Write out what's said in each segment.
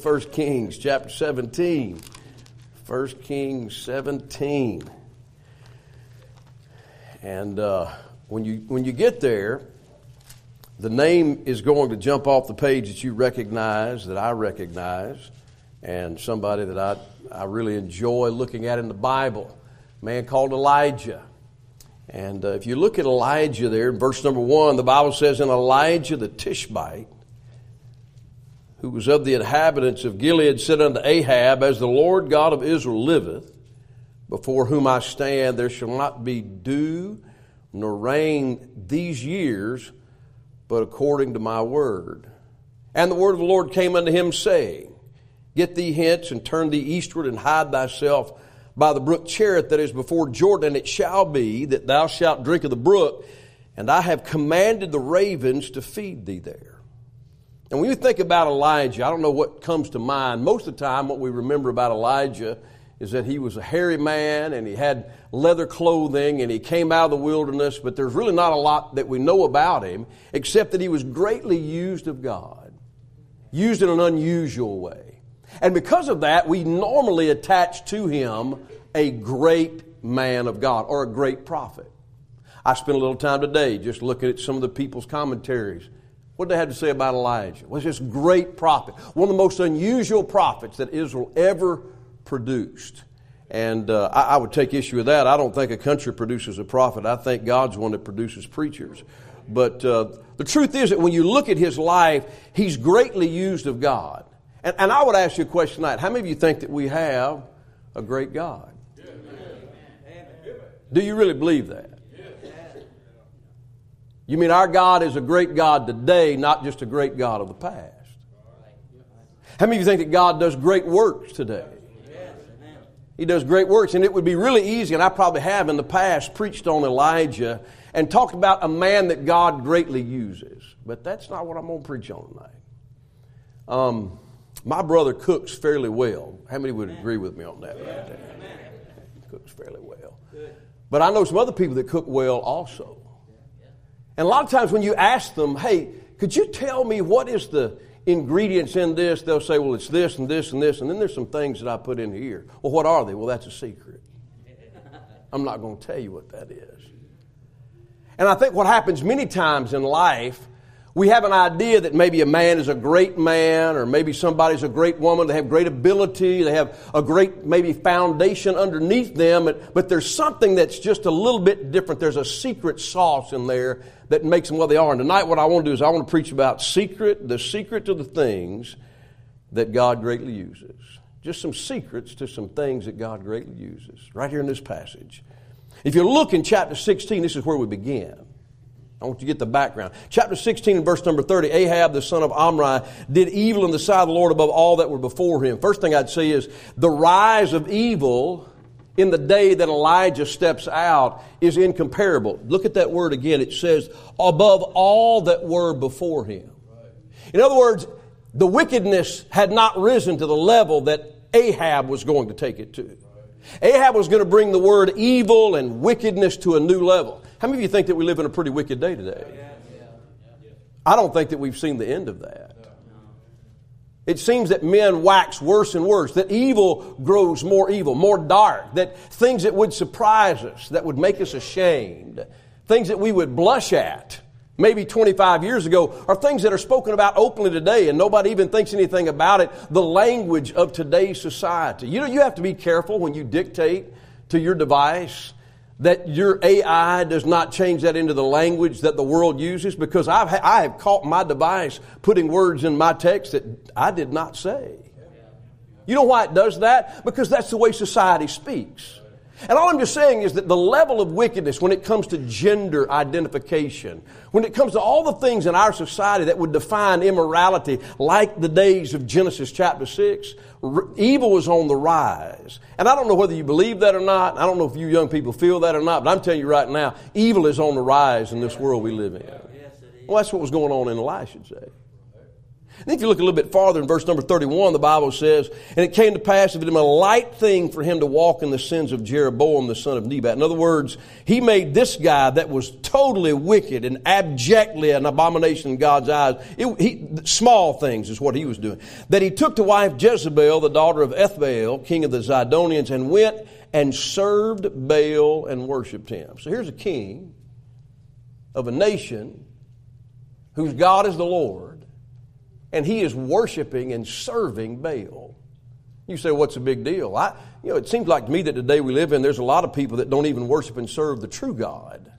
1 Kings chapter 17. 1 Kings 17. And uh, when, you, when you get there, the name is going to jump off the page that you recognize, that I recognize, and somebody that I, I really enjoy looking at in the Bible. A man called Elijah. And uh, if you look at Elijah there, in verse number one, the Bible says, And Elijah the Tishbite who was of the inhabitants of Gilead, said unto Ahab, As the Lord God of Israel liveth, before whom I stand, there shall not be dew nor rain these years, but according to my word. And the word of the Lord came unto him, saying, Get thee hence and turn thee eastward and hide thyself by the brook Cherith that is before Jordan. And it shall be that thou shalt drink of the brook, and I have commanded the ravens to feed thee there. And when you think about Elijah, I don't know what comes to mind. Most of the time, what we remember about Elijah is that he was a hairy man and he had leather clothing and he came out of the wilderness, but there's really not a lot that we know about him except that he was greatly used of God, used in an unusual way. And because of that, we normally attach to him a great man of God or a great prophet. I spent a little time today just looking at some of the people's commentaries what did they have to say about Elijah? Was this great prophet, one of the most unusual prophets that Israel ever produced. And uh, I, I, would take issue with that. I don't think a country produces a prophet. I think God's one that produces preachers. But uh, the truth is that when you look at his life, he's greatly used of God. And, and I would ask you a question tonight. How many of you think that we have a great God? Do you really believe that? You mean our God is a great God today, not just a great God of the past? How many of you think that God does great works today? He does great works, and it would be really easy, and I probably have in the past preached on Elijah and talked about a man that God greatly uses. But that's not what I'm going to preach on tonight. Um, my brother cooks fairly well. How many would agree with me on that right cooks fairly well. But I know some other people that cook well also. And a lot of times when you ask them, hey, could you tell me what is the ingredients in this? They'll say, well, it's this and this and this, and then there's some things that I put in here. Well, what are they? Well, that's a secret. I'm not going to tell you what that is. And I think what happens many times in life we have an idea that maybe a man is a great man or maybe somebody's a great woman. They have great ability. They have a great maybe foundation underneath them. But, there's something that's just a little bit different. There's a secret sauce in there that makes them what they are. And tonight what I want to do is I want to preach about secret, the secret to the things that God greatly uses. Just some secrets to some things that God greatly uses. Right here in this passage. If you look in chapter 16, this is where we begin. I want you to get the background. Chapter 16 and verse number 30, Ahab the son of Omri did evil in the sight of the Lord above all that were before him. First thing I'd say is the rise of evil in the day that Elijah steps out is incomparable. Look at that word again. It says, above all that were before him. In other words, the wickedness had not risen to the level that Ahab was going to take it to. Ahab was going to bring the word evil and wickedness to a new level. How many of you think that we live in a pretty wicked day today? I don't think that we've seen the end of that. It seems that men wax worse and worse, that evil grows more evil, more dark, that things that would surprise us, that would make us ashamed, things that we would blush at maybe 25 years ago are things that are spoken about openly today and nobody even thinks anything about it. The language of today's society. You know, you have to be careful when you dictate to your device that your AI does not change that into the language that the world uses because I've, I have caught my device putting words in my text that I did not say. You know why it does that? Because that's the way society speaks. And all I'm just saying is that the level of wickedness when it comes to gender identification, when it comes to all the things in our society that would define immorality, like the days of Genesis chapter 6, evil is on the rise. And I don't know whether you believe that or not. I don't know if you young people feel that or not, but I'm telling you right now, evil is on the rise in this world we live in. Well, that's what was going on in Elisha's day. And if you look a little bit farther in verse number 31, the Bible says, And it came to pass of him a light thing for him to walk in the sins of Jeroboam the son of Nebat. In other words, he made this guy that was totally wicked and abjectly an abomination in God's eyes. It, he, small things is what he was doing. That he took to wife Jezebel, the daughter of Ethbaal, king of the Zidonians, and went and served Baal and worshiped him. So here's a king of a nation whose God is the Lord and he is worshiping and serving Baal. You say, what's the big deal? I, you know, it seems like to me that the day we live in, there's a lot of people that don't even worship and serve the true God.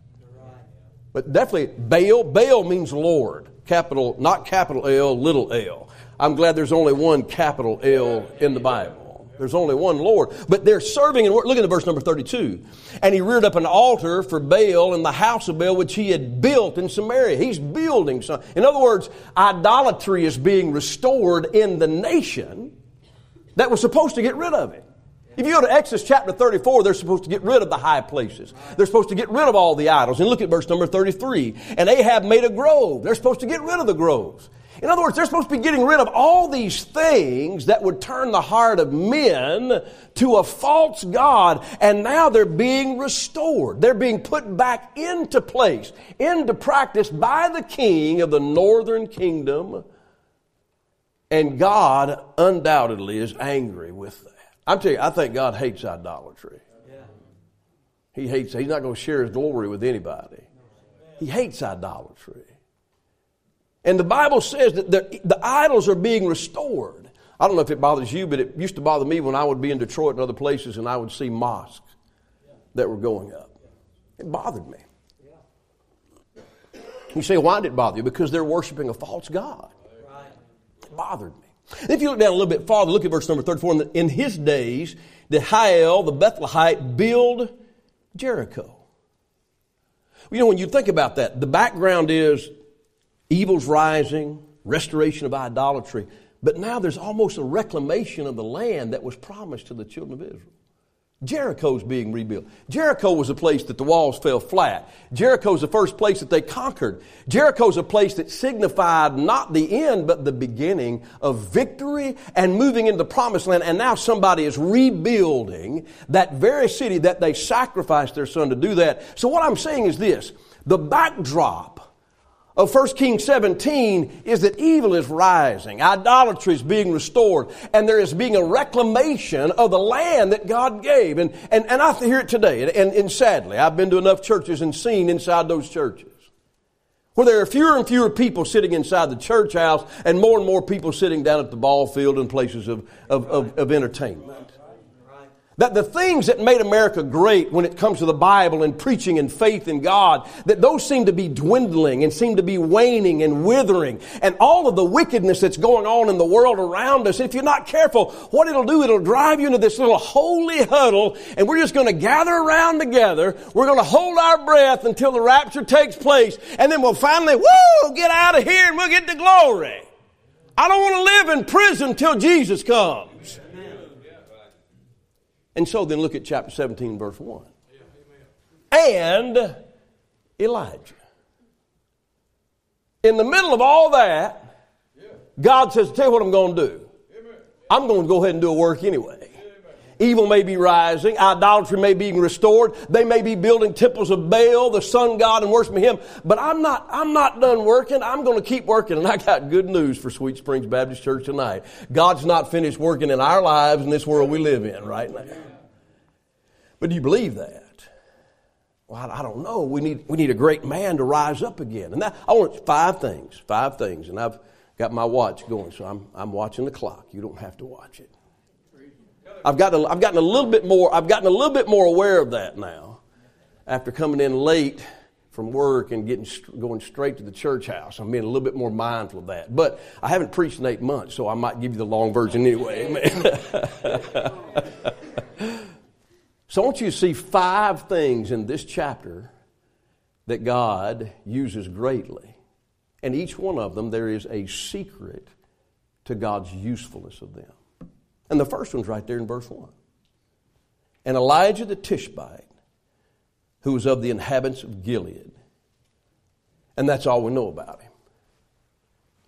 But definitely, Baal, Baal means Lord. Capital, not capital L, little l. I'm glad there's only one capital L in the Bible. There's only one Lord. But they're serving and look at verse number 32. And he reared up an altar for Baal in the house of Baal, which he had built in Samaria. He's building some. In other words, idolatry is being restored in the nation that was supposed to get rid of it. If you go to Exodus chapter 34, they're supposed to get rid of the high places. They're supposed to get rid of all the idols. And look at verse number 33. And Ahab made a grove. They're supposed to get rid of the groves. In other words, they're supposed to be getting rid of all these things that would turn the heart of men to a false God, and now they're being restored. They're being put back into place, into practice by the king of the northern kingdom, and God undoubtedly is angry with that. I'm telling you, I think God hates idolatry. He hates, he's not going to share his glory with anybody. He hates idolatry. And the Bible says that the, idols are being restored. I don't know if it bothers you, but it used to bother me when I would be in Detroit and other places and I would see mosques that were going up. It bothered me. You say, why did it bother you? Because they're worshiping a false God. It bothered me. if you look down a little bit farther, look at verse number 34. In his days, did Hiel, the Bethlehemite, build Jericho. You know, when you think about that, the background is evil's rising, restoration of idolatry. But now there's almost a reclamation of the land that was promised to the children of Israel. Jericho's being rebuilt. Jericho was a place that the walls fell flat. Jericho's the first place that they conquered. Jericho's a place that signified not the end, but the beginning of victory and moving into the promised land. And now somebody is rebuilding that very city that they sacrificed their son to do that. So what I'm saying is this. The backdrop of 1 Kings 17 is that evil is rising, idolatry is being restored, and there is being a reclamation of the land that God gave. And, and, and I hear it today, and, and sadly, I've been to enough churches and seen inside those churches where there are fewer and fewer people sitting inside the church house and more and more people sitting down at the ball field and places of, of, of, of entertainment. That the things that made America great when it comes to the Bible and preaching and faith in God, that those seem to be dwindling and seem to be waning and withering. And all of the wickedness that's going on in the world around us, if you're not careful, what it'll do, it'll drive you into this little holy huddle and we're just going to gather around together. We're going to hold our breath until the rapture takes place and then we'll finally, woo, get out of here and we'll get to glory. I don't want to live in prison till Jesus comes. And so then look at chapter 17, verse 1. And Elijah. In the middle of all that, God says, Tell you what I'm going to do. I'm going to go ahead and do a work anyway. Evil may be rising, idolatry may be restored, they may be building temples of Baal, the sun god, and worshiping him. But I'm not, I'm not done working. I'm going to keep working. And I got good news for Sweet Springs Baptist Church tonight. God's not finished working in our lives in this world we live in right now. But do you believe that? Well, I don't know. We need, we need a great man to rise up again. And that, I want five things, five things. And I've got my watch going, so I'm, I'm watching the clock. You don't have to watch it. I've gotten, a, I've gotten a little bit more, I've gotten a little bit more aware of that now after coming in late from work and getting, going straight to the church house. I'm being a little bit more mindful of that. But I haven't preached in eight months, so I might give you the long version anyway. Want you see five things in this chapter that God uses greatly. And each one of them, there is a secret to God's usefulness of them. And the first one's right there in verse 1. And Elijah the Tishbite, who was of the inhabitants of Gilead. And that's all we know about him.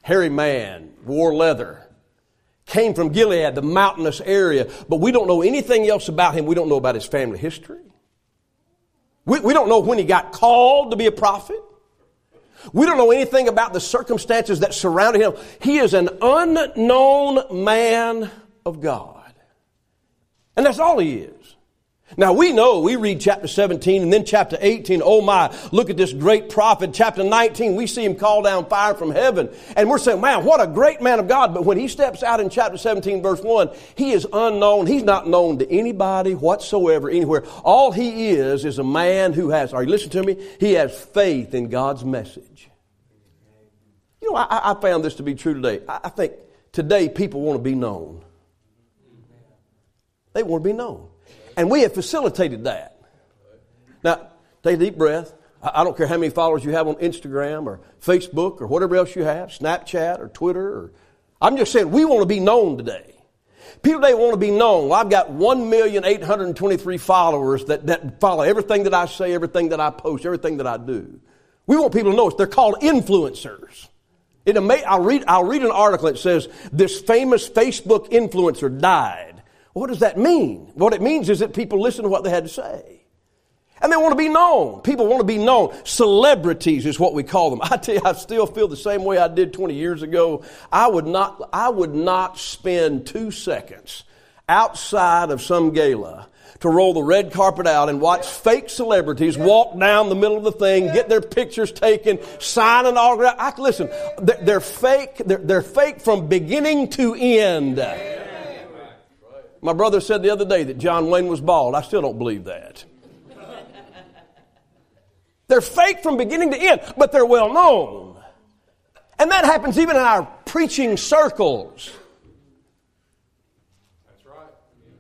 hairy man, wore leather, came from Gilead, the mountainous area, but we don't know anything else about him. We don't know about his family history. We, we don't know when he got called to be a prophet. We don't know anything about the circumstances that surrounded him. He is an unknown man of God. And that's all he is. Now we know, we read chapter 17 and then chapter 18, oh my, look at this great prophet. Chapter 19, we see him call down fire from heaven. And we're saying, man, what a great man of God. But when he steps out in chapter 17 verse 1, he is unknown. He's not known to anybody whatsoever, anywhere. All he is, is a man who has, are you listening to me? He has faith in God's message. You know, I, I found this to be true today. I, I think today people want to be known. They want to be known. And we have facilitated that. Now, take a deep breath. I don't care how many followers you have on Instagram or Facebook or whatever else you have, Snapchat or Twitter. Or, I'm just saying we want to be known today. People today want to be known. Well, I've got 1,823 followers that, that follow everything that I say, everything that I post, everything that I do. We want people to know us. They're called influencers. It ama- I'll, read, I'll read an article that says this famous Facebook influencer died. What does that mean? What it means is that people listen to what they had to say. And they want to be known. People want to be known. Celebrities is what we call them. I tell you, I still feel the same way I did 20 years ago. I would not, I would not spend two seconds outside of some gala to roll the red carpet out and watch fake celebrities walk down the middle of the thing, get their pictures taken, sign an autograph. I, listen, they're, they're fake. They're, they're, fake from beginning to end. My brother said the other day that John Wayne was bald. I still don't believe that. they're fake from beginning to end, but they're well known. And that happens even in our preaching circles. That's right.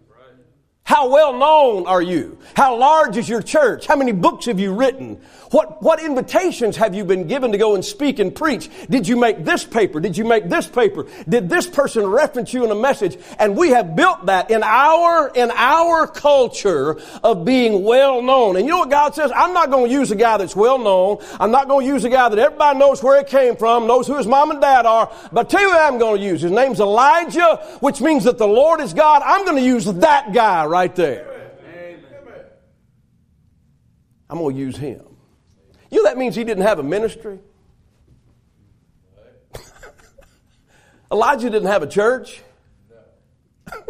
right. How well known are you? How large is your church? How many books have you written? What, what invitations have you been given to go and speak and preach? Did you make this paper? Did you make this paper? Did this person reference you in a message? And we have built that in our, in our culture of being well known. And you know what God says? I'm not going to use a guy that's well known. I'm not going to use a guy that everybody knows where he came from, knows who his mom and dad are. But tell you what I'm going to use. His name's Elijah, which means that the Lord is God. I'm going to use that guy right there. I'm going to use him. You know that means he didn't have a ministry? Elijah didn't have a church. how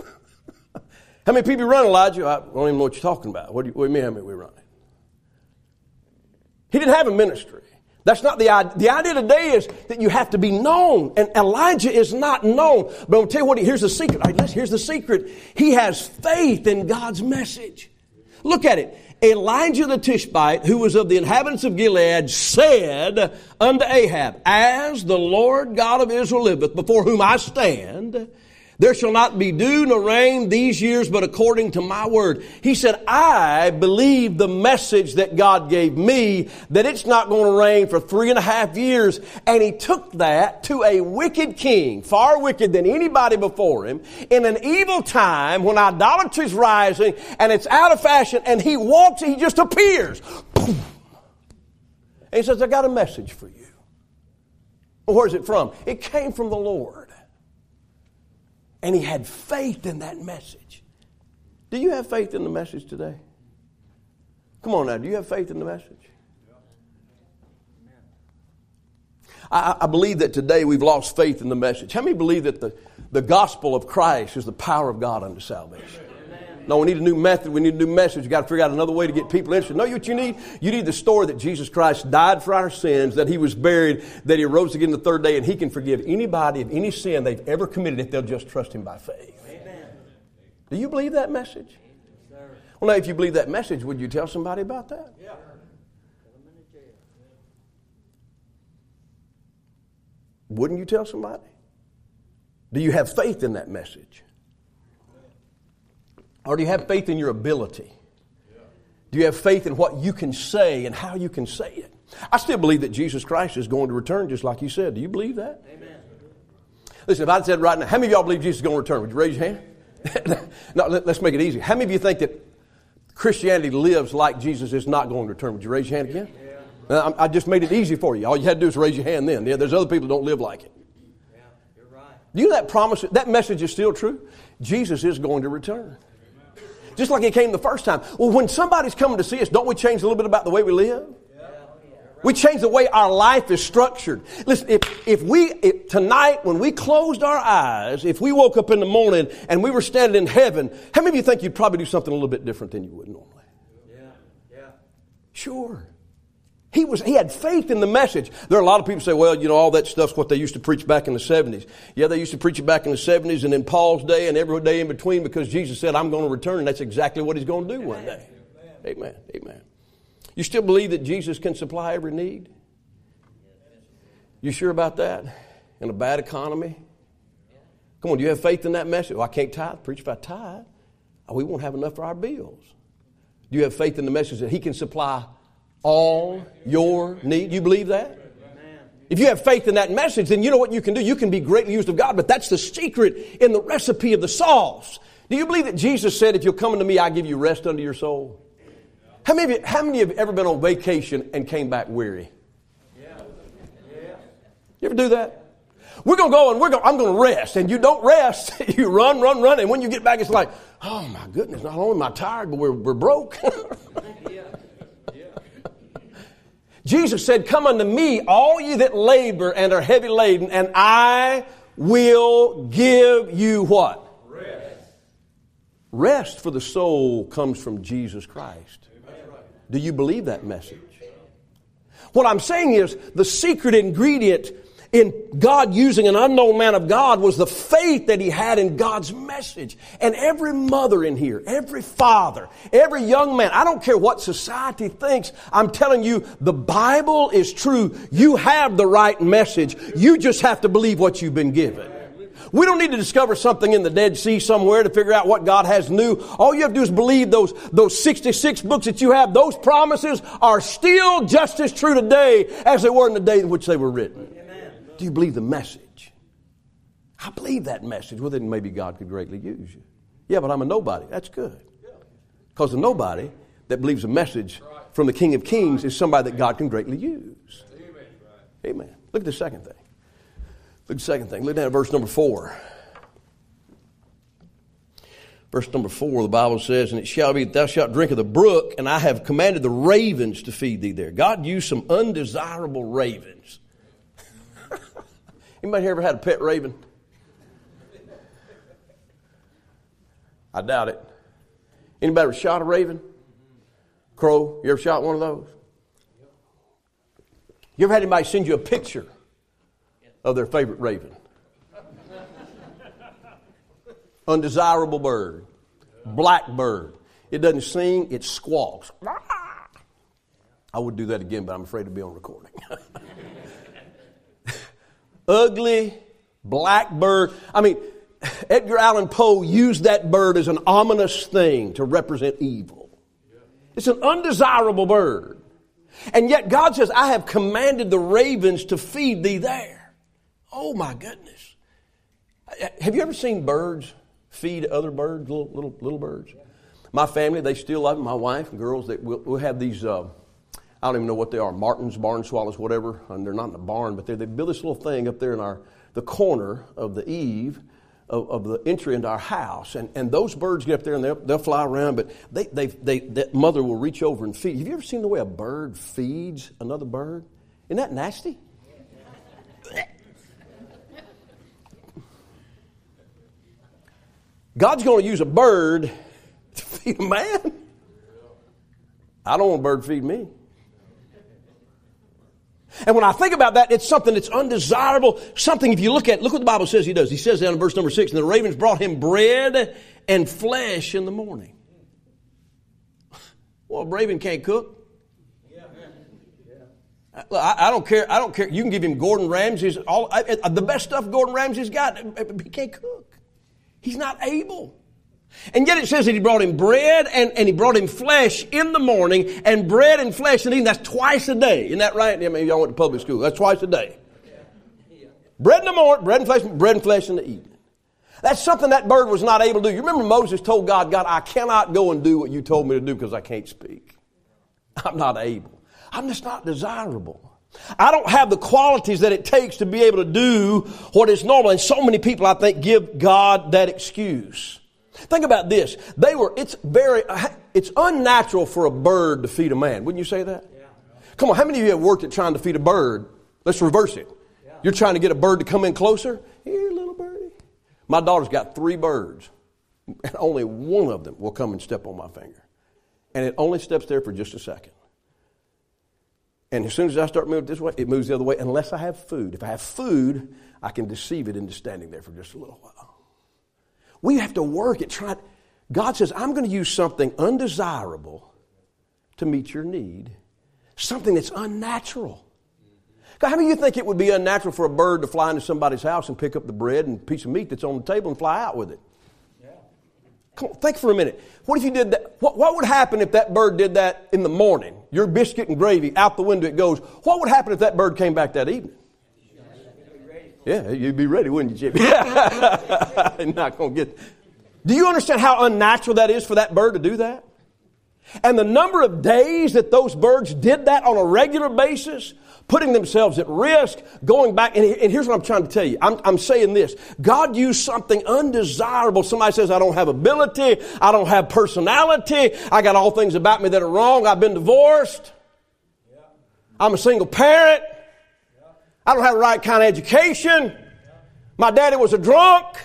many people run Elijah? I don't even know what you're talking about. What do you, what do you mean how many we run? He didn't have a ministry. That's not the idea. The idea today is that you have to be known. And Elijah is not known. But I'll tell you what, here's the secret. here's the secret. He has faith in God's message. Look at it. Elijah the Tishbite, who was of the inhabitants of Gilead, said unto Ahab, As the Lord God of Israel liveth, before whom I stand, there shall not be dew nor rain these years, but according to my word. He said, I believe the message that God gave me that it's not going to rain for three and a half years. And he took that to a wicked king, far wicked than anybody before him, in an evil time when idolatry is rising and it's out of fashion and he walks, he just appears. And he says, I got a message for you. Where's it from? It came from the Lord. And he had faith in that message. Do you have faith in the message today? Come on now, do you have faith in the message? I, I, believe that today we've lost faith in the message. How many believe that the, the gospel of Christ is the power of God unto salvation? No, we need a new method. We need a new message. We've got to figure out another way to get people interested. No, what you need? You need the story that Jesus Christ died for our sins, that He was buried, that He rose again the third day, and He can forgive anybody of any sin they've ever committed if they'll just trust Him by faith. Amen. Do you believe that message? Yes, well, now, if you believe that message, would you tell somebody about that? Yeah. Wouldn't you tell somebody? Do you have faith in that message? Or do you have faith in your ability? Do you have faith in what you can say and how you can say it? I still believe that Jesus Christ is going to return just like you said. Do you believe that? Amen. Listen, if I said right now, how many of y'all believe Jesus is going to return? Would you raise your hand? no, let, us make it easy. How many of you think that Christianity lives like Jesus is not going to return? Would you raise your hand again? Yeah. I just made it easy for you. All you had to do is raise your hand then. Yeah, there's other people that don't live like it. Do you know that promise, that message is still true? Jesus is going to return. Just like he came the first time. Well, when somebody's coming to see us, don't we change a little bit about the way we live? We change the way our life is structured. Listen, if, if we, if, tonight, when we closed our eyes, if we woke up in the morning and we were standing in heaven, how many of you think you'd probably do something a little bit different than you would normally? Yeah. Yeah. Sure. He was, he had faith in the message. There are a lot of people say, well, you know, all that stuff's what they used to preach back in the 70s. Yeah, they used to preach it back in the 70s and in Paul's day and every day in between because Jesus said, I'm going to return and that's exactly what he's going to do one day. Amen. Amen. You still believe that Jesus can supply every need? You sure about that? In a bad economy? Come on, do you have faith in that message? Well, I can't tithe. Preach if I tithe. We won't have enough for our bills. Do you have faith in the message that He can supply all your need. You believe that? If you have faith in that message, then you know what you can do. You can be greatly used of God, but that's the secret in the recipe of the sauce. Do you believe that Jesus said, if you'll come unto me, I give you rest unto your soul? How many of you, how many have ever been on vacation and came back weary? You ever do that? We're gonna go and we're going I'm gonna rest. And you don't rest. you run, run, run. And when you get back, it's like, oh my goodness, not only am I tired, but we're, we're broke. Jesus said, Come unto me, all ye that labor and are heavy laden, and I will give you what? Rest. Rest for the soul comes from Jesus Christ. Do you believe that message? What I'm saying is the secret ingredient in God using an unknown man of God was the faith that he had in God's message. And every mother in here, every father, every young man, I don't care what society thinks, I'm telling you, the Bible is true. You have the right message. You just have to believe what you've been given. We don't need to discover something in the Dead Sea somewhere to figure out what God has new. All you have to do is believe those, those 66 books that you have. Those promises are still just as true today as they were in the day in which they were written. Do you believe the message? I believe that message. Well, then maybe God could greatly use you. Yeah, but I'm a nobody. That's good. Because the nobody that believes a message from the King of Kings is somebody that God can greatly use. Amen. Look at the second thing. Look at the second thing. Look down at verse number four. Verse number four, the Bible says, And it shall be, that thou shalt drink of the brook, and I have commanded the ravens to feed thee there. God used some undesirable ravens Anybody here ever had a pet raven? I doubt it. Anybody ever shot a raven? Crow? You ever shot one of those? You ever had anybody send you a picture of their favorite raven? Undesirable bird. blackbird. It doesn't sing, it squawks. I would do that again, but I'm afraid to be on recording. ugly black bird. I mean, Edgar Allan Poe used that bird as an ominous thing to represent evil. It's an undesirable bird. And yet God says, I have commanded the ravens to feed thee there. Oh my goodness. Have you ever seen birds feed other birds, little, little, little birds? My family, they still love it. My wife and girls, they, we'll, we'll have these uh, I don't even know what they are, Martins, barn swallows, whatever. And they're not in the barn, but they build this little thing up there in our the corner of the eave of, of, the entry into our house. And, and those birds get up there and they'll, they'll fly around, but they, they, they, that mother will reach over and feed. Have you ever seen the way a bird feeds another bird? Isn't that nasty? God's going to use a bird to feed a man. I don't want a bird to feed me. And when I think about that, it's something that's undesirable. Something, if you look at, look what the Bible says he does. He says down in verse number six, and the ravens brought him bread and flesh in the morning. Well, a raven can't cook. I, I, don't care. I don't care. You can give him Gordon Ramsay's all I, the best stuff Gordon Ramsay's got. He can't cook. He's not able. And yet it says that he brought him bread and, and he brought him flesh in the morning and bread and flesh and eating. That's twice a day. Isn't that right? I mean, y'all went to public school. That's twice a day. Bread in the morning, bread and flesh, bread and flesh in the evening. That's something that bird was not able to do. You remember Moses told God, God, I cannot go and do what you told me to do because I can't speak. I'm not able. I'm just not desirable. I don't have the qualities that it takes to be able to do what is normal. And so many people, I think, give God that excuse. Think about this. They were, it's very, it's unnatural for a bird to feed a man. Wouldn't you say that? Yeah. Come on, how many of you have worked at trying to feed a bird? Let's reverse it. Yeah. You're trying to get a bird to come in closer? Here, little birdie. My daughter's got three birds, and only one of them will come and step on my finger. And it only steps there for just a second. And as soon as I start moving this way, it moves the other way unless I have food. If I have food, I can deceive it into standing there for just a little while. We have to work at trying. God says, I'm going to use something undesirable to meet your need, something that's unnatural. God, how many of you think it would be unnatural for a bird to fly into somebody's house and pick up the bread and piece of meat that's on the table and fly out with it? Come on, think for a minute. What if you did that? What, what would happen if that bird did that in the morning? Your biscuit and gravy, out the window it goes. What would happen if that bird came back that evening? Yeah, you'd be ready, wouldn't you, Jimmy? not going to get. Do you understand how unnatural that is for that bird to do that? And the number of days that those birds did that on a regular basis putting themselves at risk, going back. And, here's what I'm trying to tell you. I'm, I'm saying this. God used something undesirable. Somebody says, I don't have ability. I don't have personality. I got all things about me that are wrong. I've been divorced. I'm a single parent. I don't have the right kind of education. My daddy was a drunk.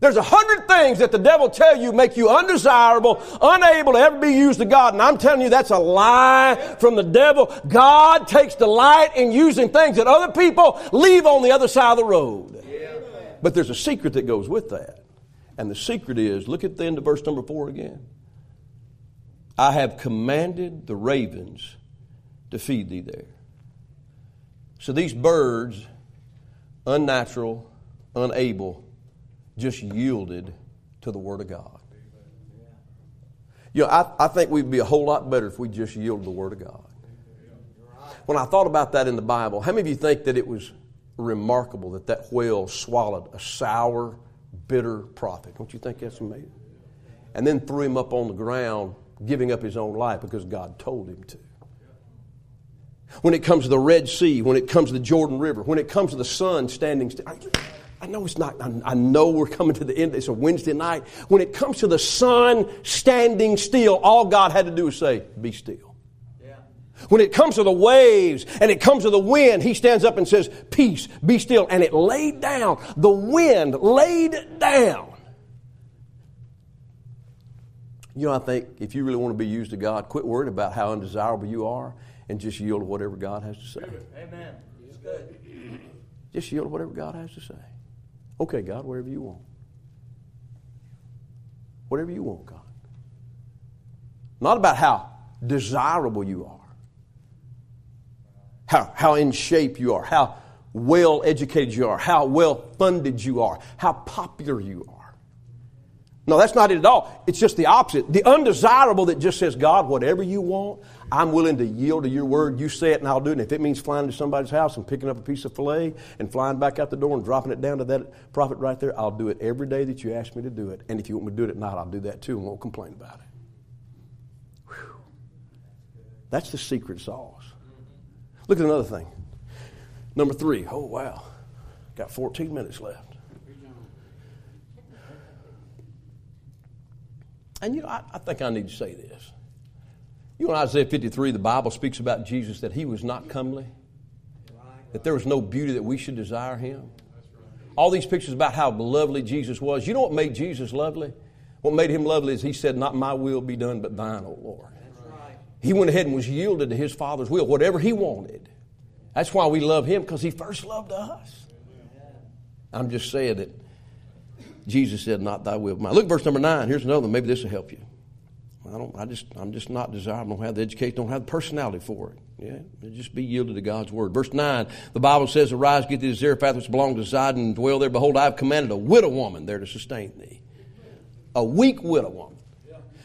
There's a hundred things that the devil tell you make you undesirable, unable to ever be used to God. And I'm telling you that's a lie from the devil. God takes delight in using things that other people leave on the other side of the road. But there's a secret that goes with that. And the secret is, look at the end of verse number four again. I have commanded the ravens to feed thee there. So these birds, unnatural, unable, just yielded to the Word of God. You know, I, I think we'd be a whole lot better if we just yielded the Word of God. When I thought about that in the Bible, how many of you think that it was remarkable that that whale swallowed a sour, bitter prophet? Don't you think that's amazing? And then threw him up on the ground, giving up his own life because God told him to. When it comes to the Red Sea, when it comes to the Jordan River, when it comes to the sun standing still, I know it's not, I know we're coming to the end. It's a Wednesday night. When it comes to the sun standing still, all God had to do was say, Be still. Yeah. When it comes to the waves and it comes to the wind, he stands up and says, Peace, be still. And it laid down. The wind laid down. You know, I think if you really want to be used to God, quit worrying about how undesirable you are and just yield to whatever God has to say. Amen. Just yield to whatever God has to say. Okay, God, whatever you want. Whatever you want, God. Not about how desirable you are, how, how in shape you are, how well educated you are, how well funded you are, how popular you are. No, that's not it at all. It's just the opposite. The undesirable that just says, God, whatever you want, I'm willing to yield to your word. You say it and I'll do it. And if it means flying to somebody's house and picking up a piece of filet and flying back out the door and dropping it down to that prophet right there, I'll do it every day that you ask me to do it. And if you want me to do it at night, I'll do that too and won't complain about it. Whew. That's the secret sauce. Look at another thing. Number three. Oh, wow. Got 14 minutes left. And you know, I, I think I need to say this. You know, in Isaiah 53, the Bible speaks about Jesus that he was not comely, that there was no beauty that we should desire him. All these pictures about how lovely Jesus was. You know what made Jesus lovely? What made him lovely is he said, Not my will be done, but thine, O Lord. He went ahead and was yielded to his Father's will, whatever he wanted. That's why we love him, because he first loved us. I'm just saying that Jesus said, Not thy will, but mine. Look verse number nine. Here's another one. Maybe this will help you. I don't. I just. I'm just not desirable. Don't have the education. Don't have the personality for it. Yeah, just be yielded to God's word. Verse nine. The Bible says, "Arise, get thee to Zarephath, which belongs to Sidon, and dwell there. Behold, I have commanded a widow woman there to sustain thee." A weak widow woman.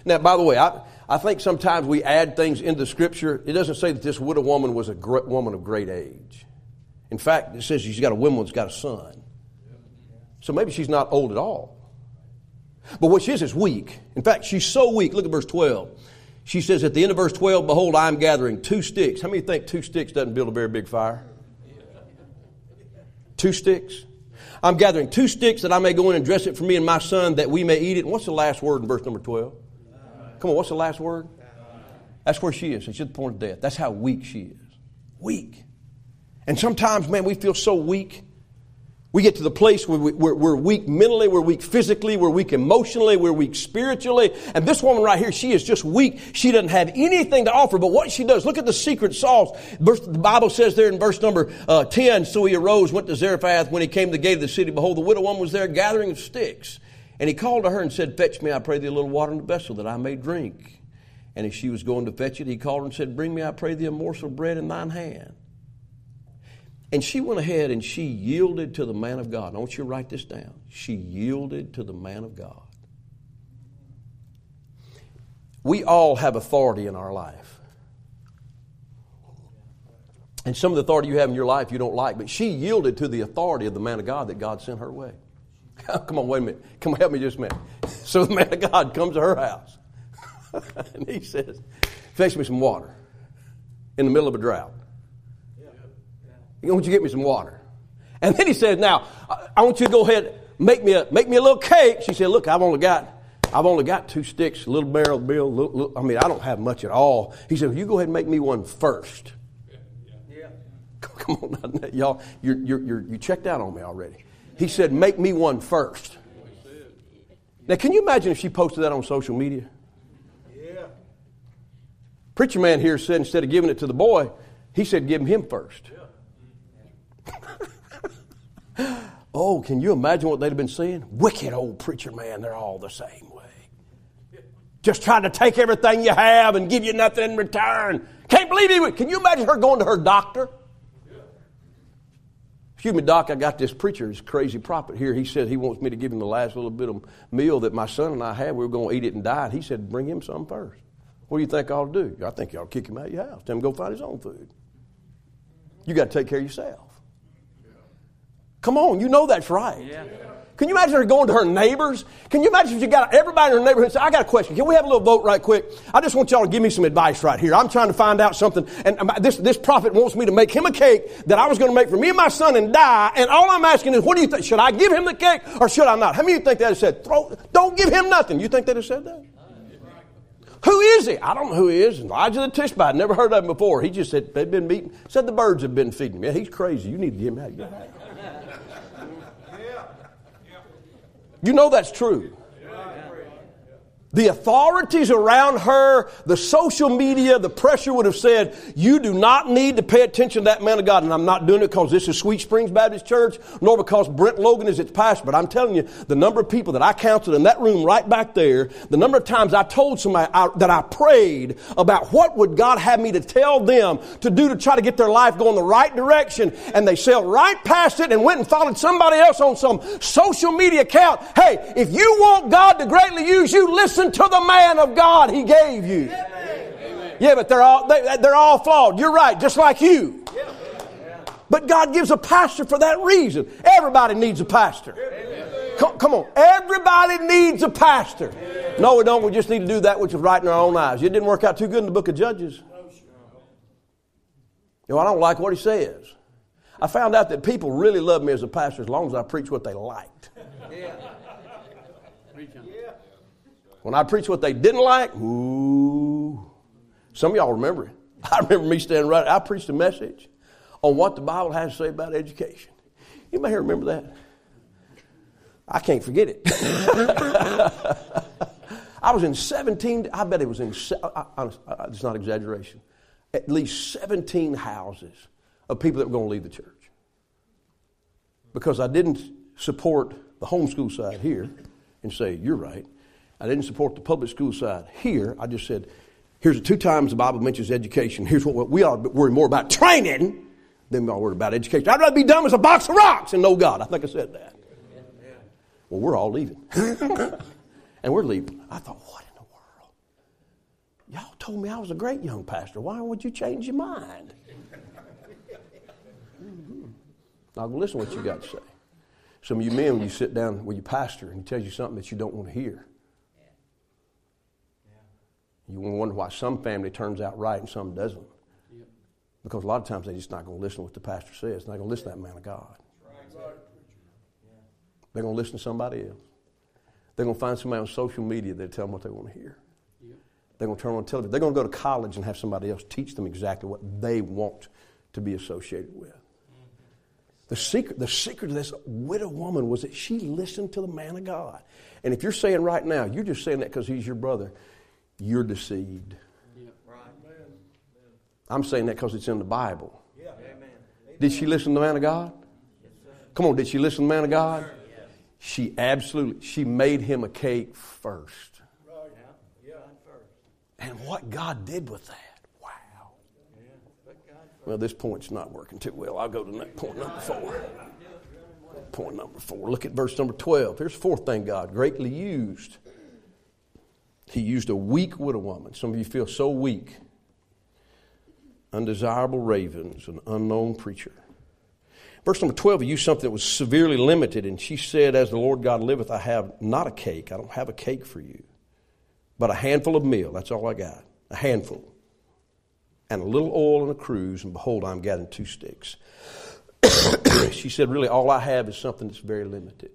Now, by the way, I, I think sometimes we add things into Scripture. It doesn't say that this widow woman was a woman of great age. In fact, it says she's got a woman that's got a son. So maybe she's not old at all. But what she is is weak. In fact, she's so weak. Look at verse 12. She says at the end of verse 12, Behold, I am gathering two sticks. How many think two sticks doesn't build a very big fire? Two sticks. I'm gathering two sticks that I may go in and dress it for me and my son that we may eat it. And what's the last word in verse number 12? Come on, what's the last word? That's where she is. She's at the point of death. That's how weak she is. Weak. And sometimes, man, we feel so weak. We get to the place where we're weak mentally, we're weak physically, we're weak emotionally, we're weak spiritually. And this woman right here, she is just weak. She doesn't have anything to offer. But what she does, look at the secret sauce. The Bible says there in verse number uh, 10, So he arose, went to Zarephath. When he came to the gate of the city, behold, the widow woman was there gathering sticks. And he called to her and said, Fetch me, I pray thee, a little water in the vessel that I may drink. And as she was going to fetch it, he called her and said, Bring me, I pray thee, a morsel of bread in thine hand. And she went ahead and she yielded to the man of God. I want you to write this down. She yielded to the man of God. We all have authority in our life. And some of the authority you have in your life you don't like, but she yielded to the authority of the man of God that God sent her way. Come on, wait a minute. Come on, help me just a minute. So the man of God comes to her house and he says, Fetch me some water in the middle of a drought. I want you to get me some water. And then he said, Now, I want you to go ahead, make me a, make me a little cake. She said, Look, I've only got. I've only got two sticks, a little barrel bill. Little, little, I mean, I don't have much at all. He said, well, "You go ahead and make me one first. Yeah. Come on, y'all. You're, you're, you're, you checked out on me already. He said, "Make me one first. Now, can you imagine if she posted that on social media? Yeah. Preacher man here said instead of giving it to the boy, he said, "Give him him first. Yeah. Oh, can you imagine what they'd have been saying? Wicked old preacher man, they're all the same way. Just trying to take everything you have and give you nothing in return. Can't believe he. Can you imagine her going to her doctor? Excuse me, Doc, I got this preacher, this crazy prophet here. He said he wants me to give him the last little bit of meal that my son and I had. We were going to eat it and die. And he said, bring him some first. What do you think I'll do? I think y'all kick him out of your house. Tell him to go find his own food. You got to take care of yourself. Come on, you know that's right. Yeah. Can you imagine her going to her neighbors? Can you imagine if you got everybody in her neighborhood say, I got a question. Can we have a little vote right quick? I just want y'all to give me some advice right here. I'm trying to find out something. And um, this, this prophet wants me to make him a cake that I was going to make for me and my son and die. And all I'm asking is, what do you think? Should I give him the cake or should I not? How many of you think that have said, Throw, don't give him nothing? You think they'd have said that? Who is he? I don't know who he is. Elijah the Tishbite. Never heard of him before. He just said they've been meeting. Said the birds have been feeding him. Yeah, he's crazy. You need to get him out. You know that's true. The authorities around her, the social media, the pressure would have said, you do not need to pay attention to that man of God. And I'm not doing it because this is Sweet Springs Baptist Church, nor because Brent Logan is its pastor. But I'm telling you, the number of people that I counseled in that room right back there, the number of times I told somebody I, that I prayed about what would God have me to tell them to do to try to get their life going the right direction. And they sailed right past it and went and followed somebody else on some social media account. Hey, if you want God to greatly use you, listen listen to the man of God he gave you. Amen. Yeah, but they're all, they, they're all flawed. You're right, just like you. But God gives a pastor for that reason. Everybody needs a pastor. Come, come, on. Everybody needs a pastor. No, we don't. We just need to do that which is right in our own eyes. It didn't work out too good in the book of Judges. You know, I don't like what he says. I found out that people really love me as a pastor as long as I preach what they liked. Yeah. When I preached what they didn't like, ooh. Some of y'all remember it. I remember me standing right, I preached a message on what the Bible has to say about education. You may remember that. I can't forget it. I was in 17, I bet it was in, it's not exaggeration, at least 17 houses of people that were going to leave the church. Because I didn't support the homeschool side here and say, you're right. I didn't support the public school side. Here, I just said, here's the two times the Bible mentions education. Here's what we ought to worry more about training than we ought to worry about education. I'd rather be dumb as a box of rocks and know God. I think I said that. Well, we're all leaving. and we're leaving. I thought, what in the world? Y'all told me I was a great young pastor. Why would you change your mind? mm-hmm. Now, listen to what you got to say. Some of you men, when you sit down with your pastor and he tells you something that you don't want to hear, You wonder why some family turns out right and some doesn't. Because a lot of times they're just not going to listen to what the pastor says. They're not going to listen to that man of God. They're going to listen to somebody else. They're going to find somebody on social media that tell them what they want to hear. They're going to turn on television. They're going to go to college and have somebody else teach them exactly what they want to be associated with. Mm-hmm. The secret, the secret of this widow woman was that she listened to the man of God. And if you're saying right now, you're just saying that because he's your brother, you're deceived. I'm saying that because it's in the Bible. Did she listen to the man of God? Come on, did she listen to the man of God? She absolutely, she made him a cake first. And what God did with that. Wow. Well, this point's not working too well. I'll go to point number four. Point number four. Look at verse number 12. Here's the fourth thing God greatly used. He used a weak widow woman. Some of you feel so weak undesirable ravens, an unknown preacher. Verse number 12, he used something that was severely limited, and she said, As the Lord God liveth, I have not a cake. I don't have a cake for you, but a handful of meal. That's all I got. A handful. And a little oil and a cruse, and behold, I'm gathering two sticks. she said, Really, all I have is something that's very limited.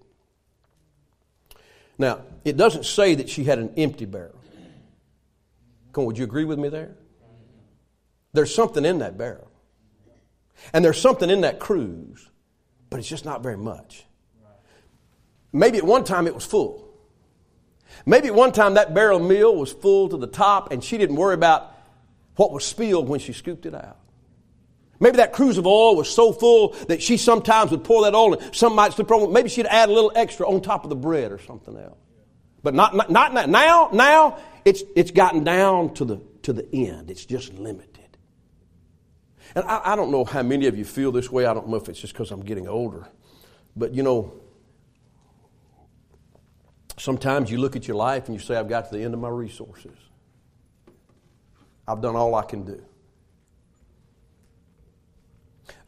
Now, it doesn't say that she had an empty barrel. Come would you agree with me there? There's something in that barrel. And there's something in that cruse, but it's just not very much. Maybe at one time it was full. Maybe at one time that barrel meal was full to the top and she didn't worry about what was spilled when she scooped it out. Maybe that cruse of oil was so full that she sometimes would pour that oil and some might slip over. Maybe she'd add a little extra on top of the bread or something else. But not, not, not now. Now it's, it's gotten down to the, to the end. It's just limited. And I, I don't know how many of you feel this way. I don't know if it's just because I'm getting older. But you know, sometimes you look at your life and you say, I've got to the end of my resources. I've done all I can do.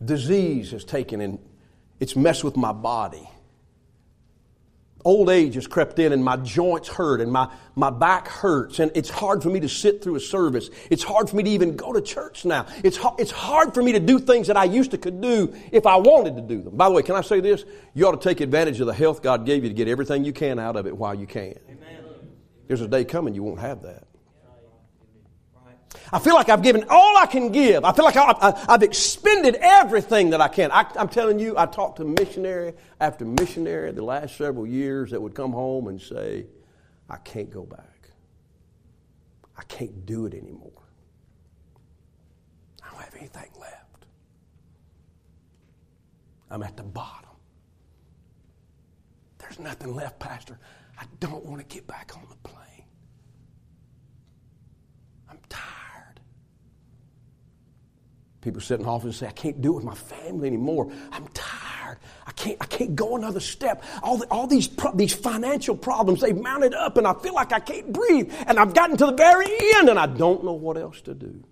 Disease has taken and it's messed with my body old age has crept in and my joints hurt and my, my back hurts and it's hard for me to sit through a service. It's hard for me to even go to church now. It's, it's hard for me to do things that I used to could do if I wanted to do them. By the way, can I say this? You ought to take advantage of the health God gave you to get everything you can out of it while you can. Amen. There's a day coming you won't have that. I feel like I've given all I can give. I feel like I, have expended everything that I can. I, am telling you, I talked to missionary after missionary the last several years that would come home and say, I can't go back. I can't do it anymore. I don't have anything left. I'm at the bottom. There's nothing left, Pastor. I don't want to get back on the plane. Tired. People sit in office and say, I can't do it with my family anymore. I'm tired. I can't, I can't go another step. All, the, all these, pro- these financial problems, they've mounted up and I feel like I can't breathe. And I've gotten to the very end and I don't know what else to do.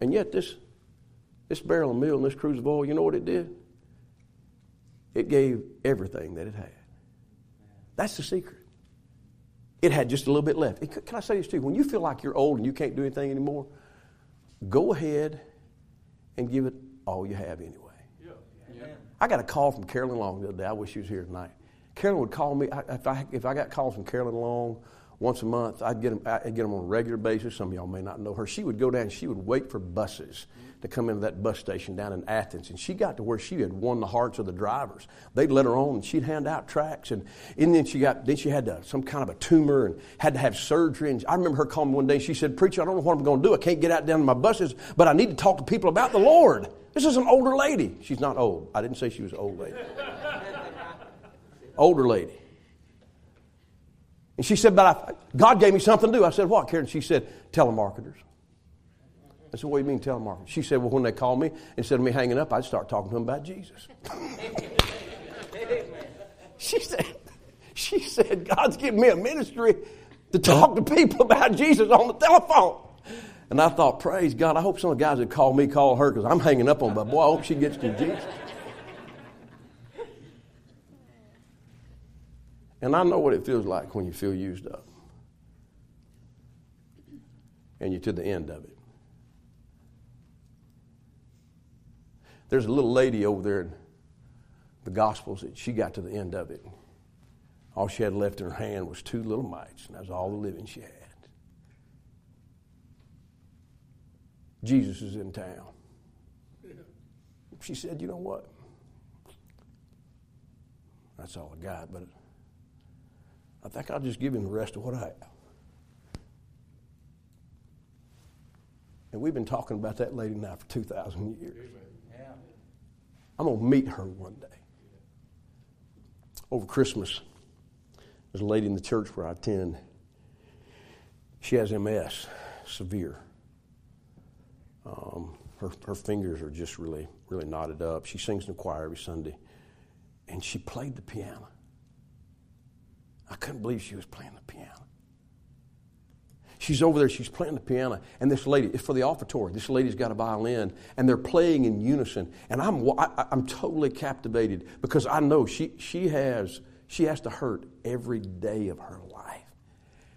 And yet this, this barrel of meal and this cruse of oil, you know what it did? It gave everything that it had. That's the secret. It had just a little bit left. Can I say this to you? When you feel like you're old and you can't do anything anymore, go ahead and give it all you have anyway. Yeah. Yeah. I got a call from Carolyn Long the other day. I wish she was here tonight. Carolyn would call me. If I, if I got calls from Carolyn Long once a month, I'd get, them, I'd get them on a regular basis. Some of y'all may not know her. She would go down and she would wait for buses mm-hmm. To come into that bus station down in Athens. And she got to where she had won the hearts of the drivers. They'd let her on and she'd hand out tracts. And, and then she got, then she had to, some kind of a tumor and had to have surgery. And I remember her calling me one day. She said, Preacher, I don't know what I'm going to do. I can't get out down to my buses, but I need to talk to people about the Lord. This is an older lady. She's not old. I didn't say she was an old lady. older lady. And she said, But I, God gave me something to do. I said, What, Karen? She said, Telemarketers. I said, What do you mean tell telemarketing? She said, Well, when they call me, instead of me hanging up, I'd start talking to them about Jesus. she said, she said, God's given me a ministry to talk to people about Jesus on the telephone. And I thought, praise God, I hope some of the guys that call me call her because I'm hanging up on. But boy, I hope she gets to Jesus. And I know what it feels like when you feel used up. And you're to the end of it. There's a little lady over there in the Gospels that she got to the end of it. All she had left in her hand was two little mites, and that was all the living she had. Jesus is in town. She said, You know what? That's all I got, but I think I'll just give him the rest of what I have. And we've been talking about that lady now for 2,000 years. I'm going to meet her one day. Over Christmas, there's a lady in the church where I attend. She has MS, severe. Um, her, her fingers are just really, really knotted up. She sings in the choir every Sunday. And she played the piano. I couldn't believe she was playing the piano. She's over there, she's playing the piano, and this lady, it's for the offertory. This lady's got a violin, and they're playing in unison. And I'm, I, I'm totally captivated because I know she, she, has, she has to hurt every day of her life.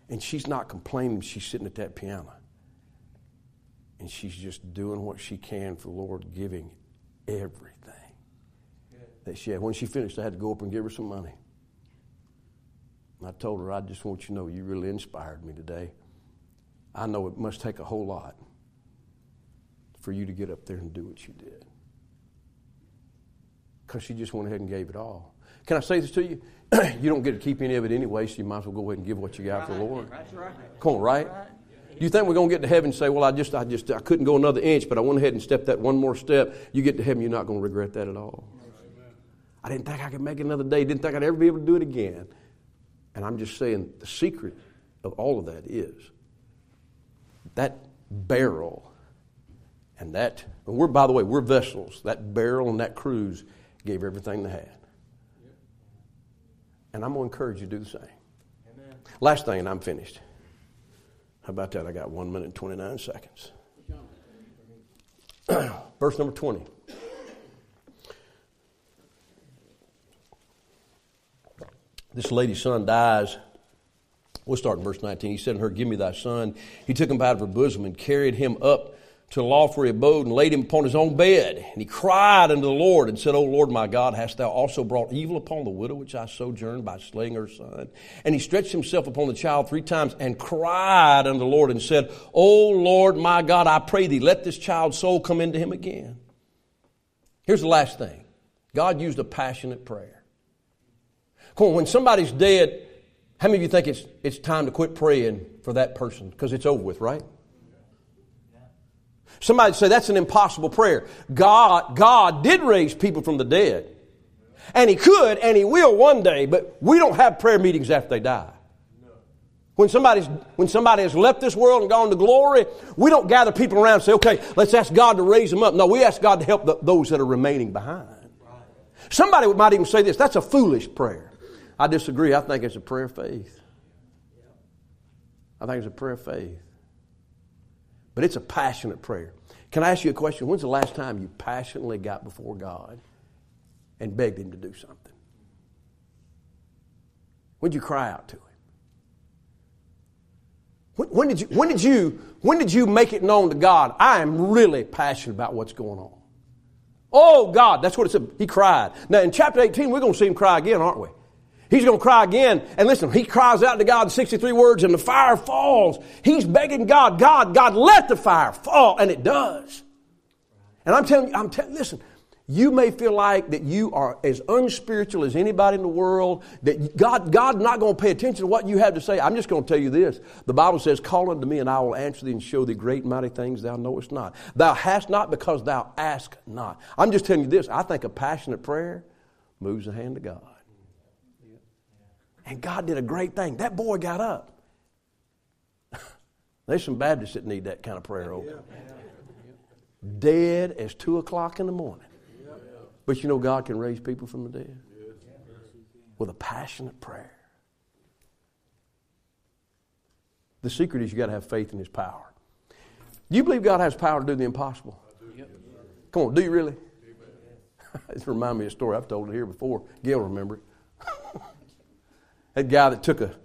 And she's not complaining, she's sitting at that piano. And she's just doing what she can for the Lord, giving everything that she had. When she finished, I had to go up and give her some money. And I told her, I just want you to know you really inspired me today. I know it must take a whole lot for you to get up there and do what you did. Because she just went ahead and gave it all. Can I say this to you? you don't get to keep any of it anyway, so you might as well go ahead and give what you got right. for the Lord. That's right. Come on, right? right. You think we're going to get to heaven and say, well, I just, I just, I couldn't go another inch, but I went ahead and stepped that one more step. You get to heaven, you're not going to regret that at all. I didn't think I could make another day. Didn't think I'd ever be able to do it again. And I'm just saying the secret of all of that is that barrel and that, and we're, by the way, we're vessels. That barrel and that cruse gave everything they had. And I'm going to encourage you to do the same. Amen. Last thing, and I'm finished. How about that? I got one minute and 29 seconds. Verse number 20. This lady's son dies. We'll start in verse 19. He said to her, Give me thy son. He took him out of her bosom and carried him up to the lawful abode and laid him upon his own bed. And he cried unto the Lord and said, O Lord my God, hast thou also brought evil upon the widow which I sojourned by slaying her son? And he stretched himself upon the child three times and cried unto the Lord and said, O Lord my God, I pray thee, let this child's soul come into him again. Here's the last thing God used a passionate prayer. When somebody's dead, how many of you think it's, it's time to quit praying for that person because it's over with, right? Somebody say that's an impossible prayer. God, God did raise people from the dead. And He could and He will one day, but we don't have prayer meetings after they die. When, somebody's, when somebody has left this world and gone to glory, we don't gather people around and say, okay, let's ask God to raise them up. No, we ask God to help the, those that are remaining behind. Somebody might even say this that's a foolish prayer. I disagree. I think it's a prayer of faith. I think it's a prayer of faith but it's a passionate prayer. Can I ask you a question? When's the last time you passionately got before God and begged Him to do something? When did you cry out to Him? When, when, did you, when, did you, when did you make it known to God, I am really passionate about what's going on? Oh, God, that's what it said. He cried. Now, in chapter 18, we're going to see him cry again, aren't we? He's going to cry again. And listen, he cries out to God in 63 words and the fire falls. He's begging God, God, God, let the fire fall. And it does. And I'm telling you, I'm telling, listen, you may feel like that you are as unspiritual as anybody in the world, that God, God's not going to pay attention to what you have to say. I'm just going to tell you this. The Bible says, Call unto me, and I will answer thee and show thee great and mighty things thou knowest not. Thou hast not because thou ask not. I'm just telling you this. I think a passionate prayer moves the hand of God. And God did a great thing. That boy got up. There's some Baptists that need that kind of prayer over. Dead as 2 o'clock in the morning. But you know, God can raise people from the dead with a passionate prayer. The secret is you got to have faith in His power. Do you believe God has power to do the impossible? Come on, do you really? This reminds me of a story I've told it here before. Gail remember it. that guy that took a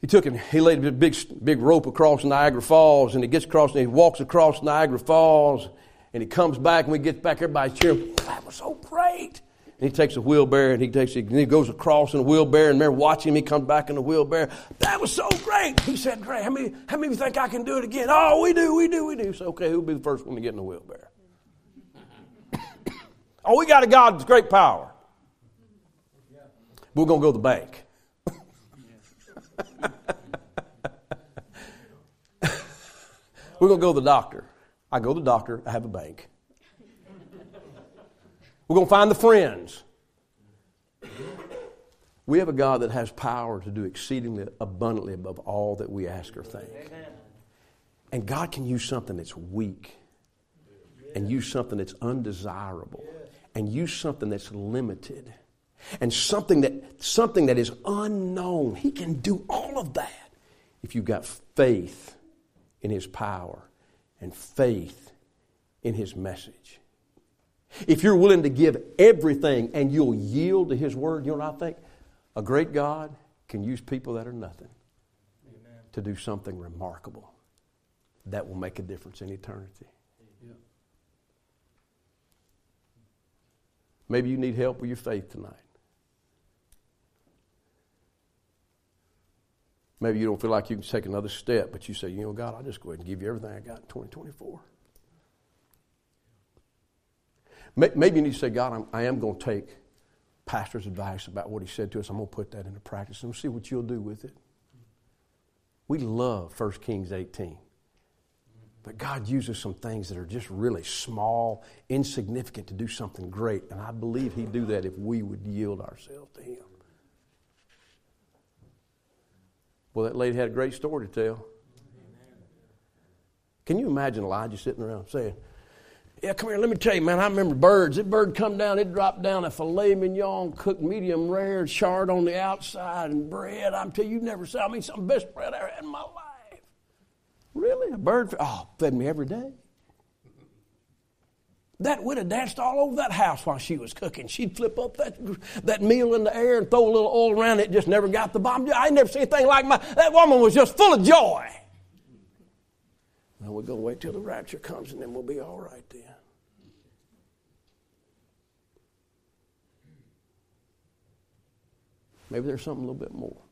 he took him, he laid a big big rope across Niagara Falls, and he gets across and he walks across Niagara Falls, and he comes back and we get back, everybody's cheering. That was so great. And he takes a wheelbarrow and he takes and he goes across in a wheelbarrow, and they're watching him. He comes back in the wheelbarrow. That was so great. He said, "Great. How many? How many of you think I can do it again? Oh, we do, we do, we do. So okay, who'll be the first one to get in the wheelbarrow? oh, we got a God with great power. We're gonna go to the bank. We're going to go to the doctor. I go to the doctor, I have a bank. We're going to find the friends. We have a God that has power to do exceedingly abundantly above all that we ask or think. And God can use something that's weak and use something that's undesirable and use something that's limited and something that something that is unknown. He can do all of that if you've got faith in his power and faith in his message. If you're willing to give everything and you'll yield to his word, you know what I think? A great God can use people that are nothing Amen. to do something remarkable that will make a difference in eternity. Maybe you need help with your faith tonight. Maybe you don't feel like you can take another step, but you say, you know, God, I'll just go ahead and give you everything I got in 2024. Maybe you need to say, God, I'm, I am going to take pastor's advice about what he said to us. I'm going to put that into practice and we'll see what you'll do with it. We love 1 Kings 18. But God uses some things that are just really small, insignificant to do something great. And I believe He'd do that if we would yield ourselves to Him. Well, that lady had a great story to tell. Can you imagine Elijah sitting around saying, yeah, come here, let me tell you, man, I remember birds. That bird come down, it dropped down a filet mignon, cooked medium rare, charred on the outside, and bread. I'm telling you, you've never saw I mean, some best bread I ever had in my life. Really? A bird? Oh, fed me every day. That would have danced all over that house while she was cooking. She'd flip up that, that meal in the air and throw a little oil around it. Just never got the bomb. I never seen anything like my. That woman was just full of joy. Now we're going to wait till the rapture comes and then we'll be all right then. Maybe there's something a little bit more.